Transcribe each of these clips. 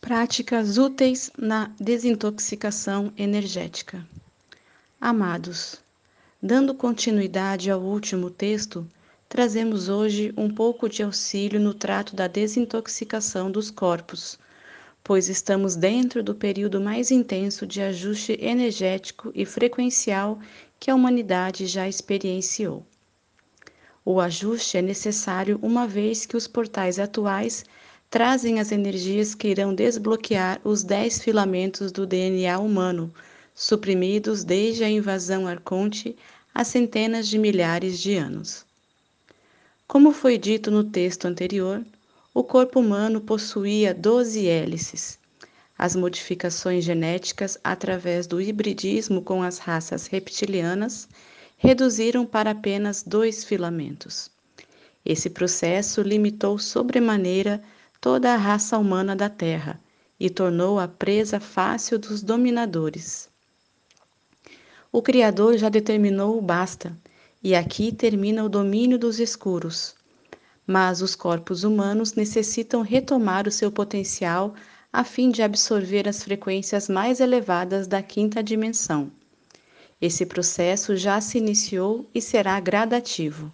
Práticas úteis na desintoxicação energética. Amados, dando continuidade ao último texto, trazemos hoje um pouco de auxílio no trato da desintoxicação dos corpos, pois estamos dentro do período mais intenso de ajuste energético e frequencial que a humanidade já experienciou. O ajuste é necessário uma vez que os portais atuais trazem as energias que irão desbloquear os dez filamentos do DNA humano, suprimidos desde a invasão arconte há centenas de milhares de anos. Como foi dito no texto anterior, o corpo humano possuía 12 hélices. As modificações genéticas através do hibridismo com as raças reptilianas reduziram para apenas dois filamentos. Esse processo limitou sobremaneira toda a raça humana da Terra e tornou a presa fácil dos dominadores. O Criador já determinou o basta, e aqui termina o domínio dos escuros. Mas os corpos humanos necessitam retomar o seu potencial a fim de absorver as frequências mais elevadas da quinta dimensão. Esse processo já se iniciou e será gradativo.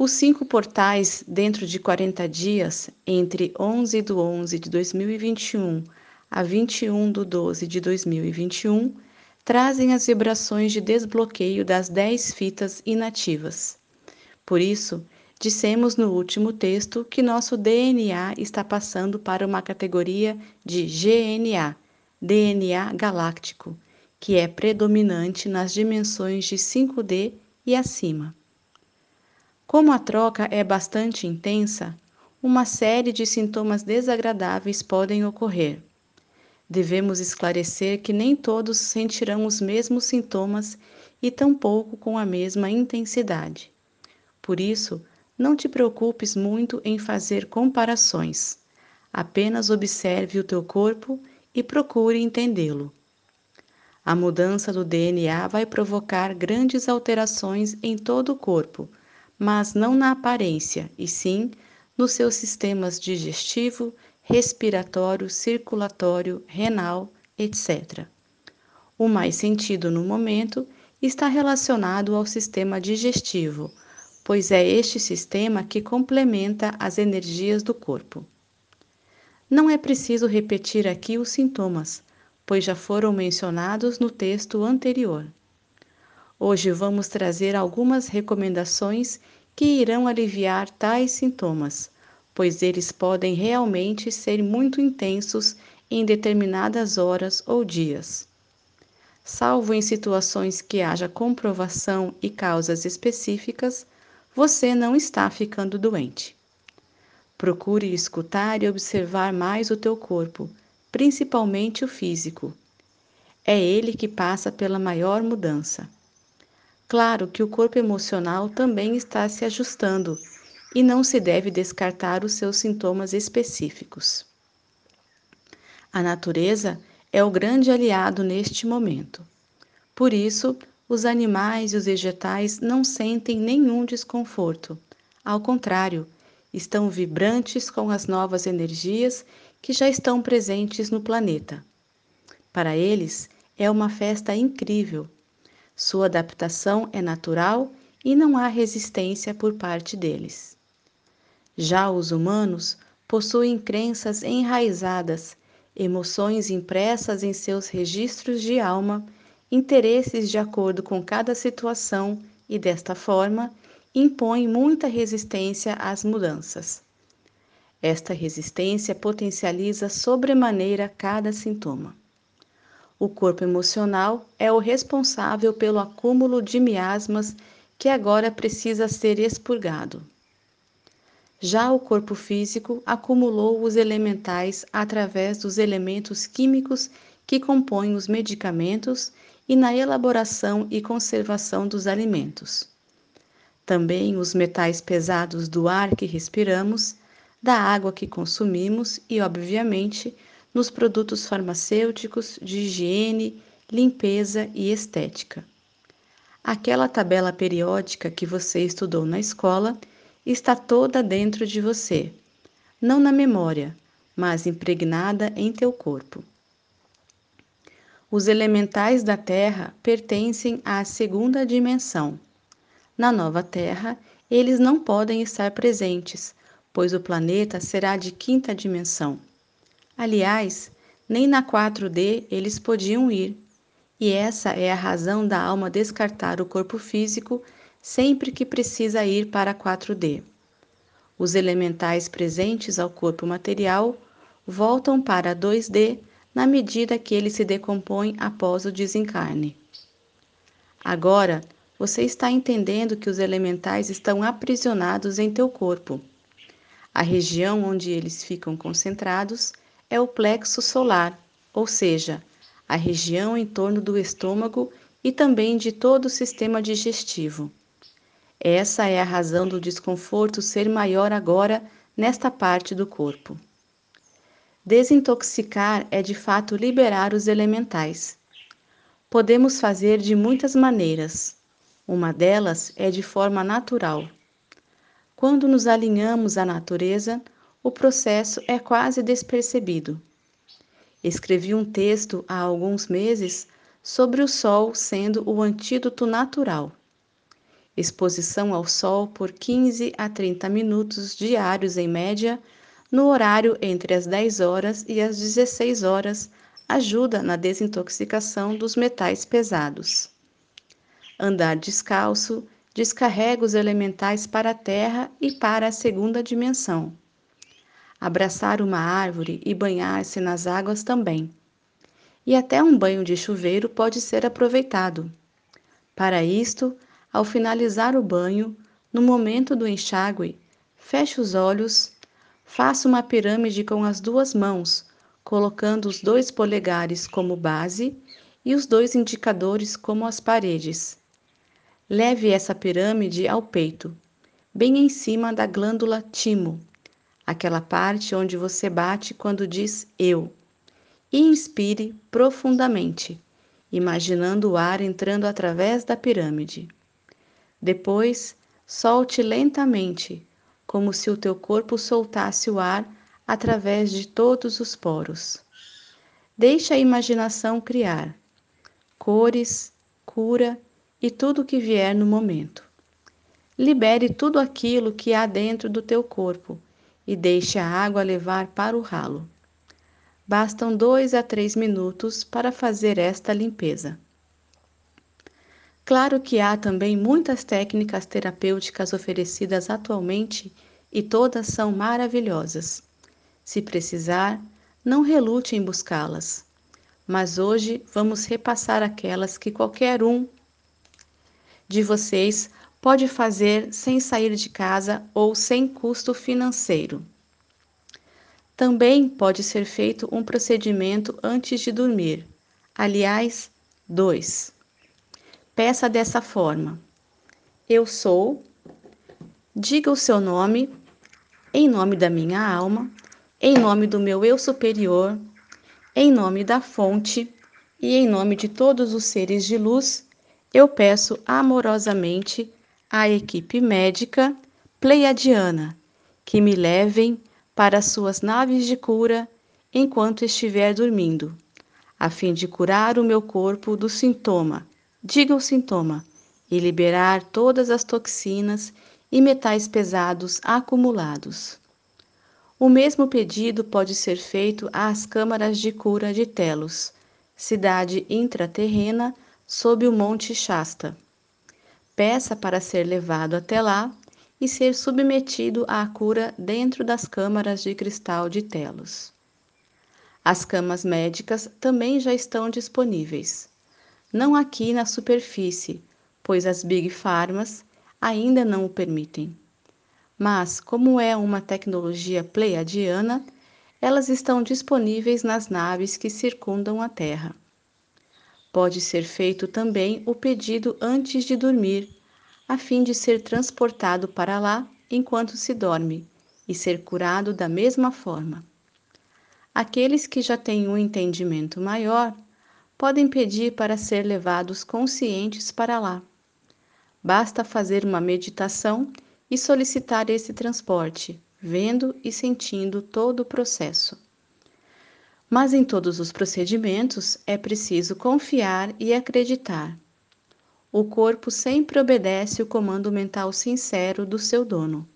Os cinco portais, dentro de 40 dias, entre 11 de 11 de 2021 a 21 de 12 de 2021, trazem as vibrações de desbloqueio das 10 fitas inativas. Por isso, dissemos no último texto que nosso DNA está passando para uma categoria de GNA, DNA galáctico, que é predominante nas dimensões de 5D e acima. Como a troca é bastante intensa, uma série de sintomas desagradáveis podem ocorrer. Devemos esclarecer que nem todos sentirão os mesmos sintomas e tampouco com a mesma intensidade. Por isso, não te preocupes muito em fazer comparações. Apenas observe o teu corpo e procure entendê-lo. A mudança do DNA vai provocar grandes alterações em todo o corpo mas não na aparência, e sim nos seus sistemas digestivo, respiratório, circulatório, renal, etc. O mais sentido no momento está relacionado ao sistema digestivo, pois é este sistema que complementa as energias do corpo. Não é preciso repetir aqui os sintomas, pois já foram mencionados no texto anterior. Hoje vamos trazer algumas recomendações que irão aliviar tais sintomas, pois eles podem realmente ser muito intensos em determinadas horas ou dias. Salvo em situações que haja comprovação e causas específicas, você não está ficando doente. Procure escutar e observar mais o teu corpo, principalmente o físico. É ele que passa pela maior mudança. Claro que o corpo emocional também está se ajustando e não se deve descartar os seus sintomas específicos. A natureza é o grande aliado neste momento. Por isso, os animais e os vegetais não sentem nenhum desconforto. Ao contrário, estão vibrantes com as novas energias que já estão presentes no planeta. Para eles, é uma festa incrível sua adaptação é natural e não há resistência por parte deles. Já os humanos possuem crenças enraizadas, emoções impressas em seus registros de alma, interesses de acordo com cada situação e, desta forma, impõem muita resistência às mudanças. Esta resistência potencializa sobremaneira cada sintoma. O corpo emocional é o responsável pelo acúmulo de miasmas que agora precisa ser expurgado. Já o corpo físico acumulou os elementais através dos elementos químicos que compõem os medicamentos e na elaboração e conservação dos alimentos. Também os metais pesados do ar que respiramos, da água que consumimos e, obviamente, nos produtos farmacêuticos, de higiene, limpeza e estética. Aquela tabela periódica que você estudou na escola está toda dentro de você, não na memória, mas impregnada em teu corpo. Os elementais da Terra pertencem à segunda dimensão. Na nova Terra, eles não podem estar presentes, pois o planeta será de quinta dimensão. Aliás, nem na 4D eles podiam ir. E essa é a razão da alma descartar o corpo físico sempre que precisa ir para a 4D. Os elementais presentes ao corpo material voltam para a 2D na medida que ele se decompõe após o desencarne. Agora, você está entendendo que os elementais estão aprisionados em teu corpo. A região onde eles ficam concentrados é o plexo solar, ou seja, a região em torno do estômago e também de todo o sistema digestivo. Essa é a razão do desconforto ser maior agora nesta parte do corpo. Desintoxicar é de fato liberar os elementais. Podemos fazer de muitas maneiras. Uma delas é de forma natural. Quando nos alinhamos à natureza, o processo é quase despercebido. Escrevi um texto há alguns meses sobre o sol sendo o antídoto natural. Exposição ao sol por 15 a 30 minutos diários em média no horário entre as 10 horas e as 16 horas, ajuda na desintoxicação dos metais pesados. Andar descalço descarrega os elementais para a terra e para a segunda dimensão. Abraçar uma árvore e banhar-se nas águas também. E até um banho de chuveiro pode ser aproveitado. Para isto, ao finalizar o banho, no momento do enxágue, feche os olhos Faça uma pirâmide com as duas mãos, colocando os dois polegares como base e os dois indicadores como as paredes. Leve essa pirâmide ao peito, bem em cima da glândula timo, aquela parte onde você bate quando diz eu. E inspire profundamente, imaginando o ar entrando através da pirâmide. Depois, solte lentamente como se o teu corpo soltasse o ar através de todos os poros. Deixa a imaginação criar cores, cura e tudo que vier no momento. Libere tudo aquilo que há dentro do teu corpo e deixe a água levar para o ralo. Bastam dois a três minutos para fazer esta limpeza. Claro que há também muitas técnicas terapêuticas oferecidas atualmente e todas são maravilhosas. Se precisar, não relute em buscá-las. Mas hoje vamos repassar aquelas que qualquer um de vocês pode fazer sem sair de casa ou sem custo financeiro. Também pode ser feito um procedimento antes de dormir. Aliás, dois. Peça dessa forma: Eu sou, diga o seu nome, em nome da minha alma, em nome do meu eu superior, em nome da fonte e em nome de todos os seres de luz, eu peço amorosamente à equipe médica pleiadiana que me levem para suas naves de cura enquanto estiver dormindo, a fim de curar o meu corpo do sintoma diga o sintoma e liberar todas as toxinas e metais pesados acumulados. O mesmo pedido pode ser feito às câmaras de cura de Telos, cidade intraterrena sob o Monte Shasta. Peça para ser levado até lá e ser submetido à cura dentro das câmaras de cristal de Telos. As camas médicas também já estão disponíveis não aqui na superfície, pois as Big Pharmas ainda não o permitem. Mas, como é uma tecnologia pleiadiana, elas estão disponíveis nas naves que circundam a Terra. Pode ser feito também o pedido antes de dormir, a fim de ser transportado para lá enquanto se dorme e ser curado da mesma forma. Aqueles que já têm um entendimento maior podem pedir para ser levados conscientes para lá. Basta fazer uma meditação e solicitar esse transporte, vendo e sentindo todo o processo. Mas em todos os procedimentos é preciso confiar e acreditar. O corpo sempre obedece o comando mental sincero do seu dono.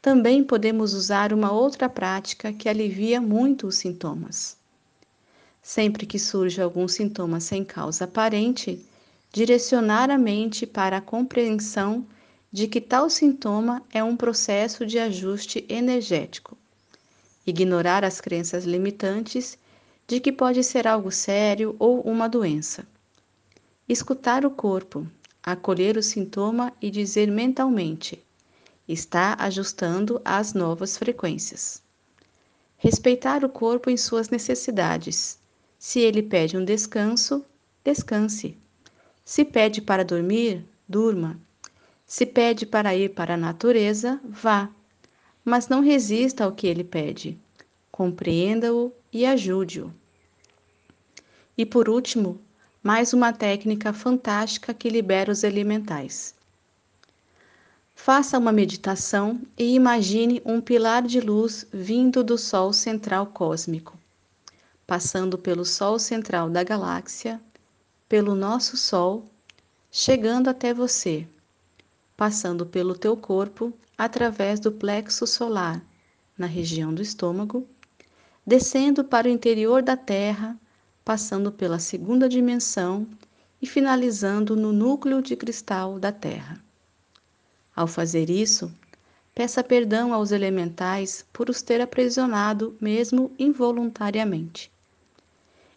Também podemos usar uma outra prática que alivia muito os sintomas. Sempre que surge algum sintoma sem causa aparente, direcionar a mente para a compreensão de que tal sintoma é um processo de ajuste energético ignorar as crenças limitantes de que pode ser algo sério ou uma doença. Escutar o corpo, acolher o sintoma e dizer mentalmente: está ajustando às novas frequências. Respeitar o corpo em suas necessidades. Se ele pede um descanso, descanse. Se pede para dormir, durma. Se pede para ir para a natureza, vá mas não resista ao que ele pede. Compreenda-o e ajude-o. E por último, mais uma técnica fantástica que libera os elementais. Faça uma meditação e imagine um pilar de luz vindo do Sol central cósmico, passando pelo Sol central da galáxia, pelo nosso Sol, chegando até você, passando pelo teu corpo através do plexo solar, na região do estômago, descendo para o interior da Terra, passando pela segunda dimensão e finalizando no núcleo de cristal da Terra. Ao fazer isso, peça perdão aos elementais por os ter aprisionado, mesmo involuntariamente.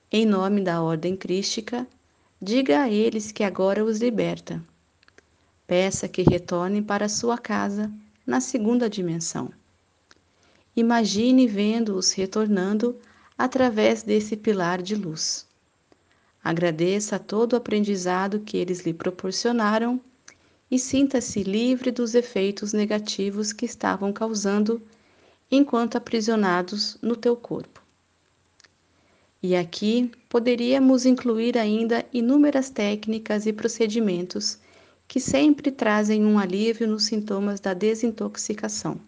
Em nome da ordem crística, diga a eles que agora os liberta. Peça que retornem para sua casa na segunda dimensão. Imagine vendo-os retornando através desse pilar de luz. Agradeça todo o aprendizado que eles lhe proporcionaram e sinta-se livre dos efeitos negativos que estavam causando enquanto aprisionados no teu corpo. E aqui poderíamos incluir ainda inúmeras técnicas e procedimentos que sempre trazem um alívio nos sintomas da desintoxicação.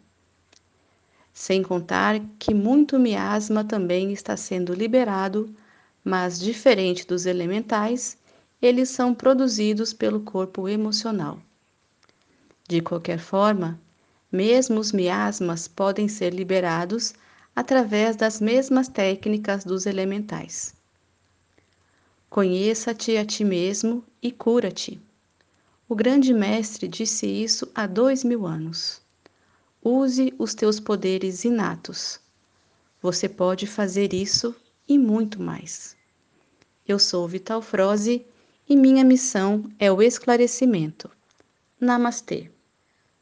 Sem contar que muito miasma também está sendo liberado, mas diferente dos elementais, eles são produzidos pelo corpo emocional. De qualquer forma, mesmo os miasmas podem ser liberados através das mesmas técnicas dos elementais. Conheça-te a ti mesmo e cura-te. O grande mestre disse isso há dois mil anos. Use os teus poderes inatos. Você pode fazer isso e muito mais. Eu sou Vital Froze e minha missão é o esclarecimento. Namastê.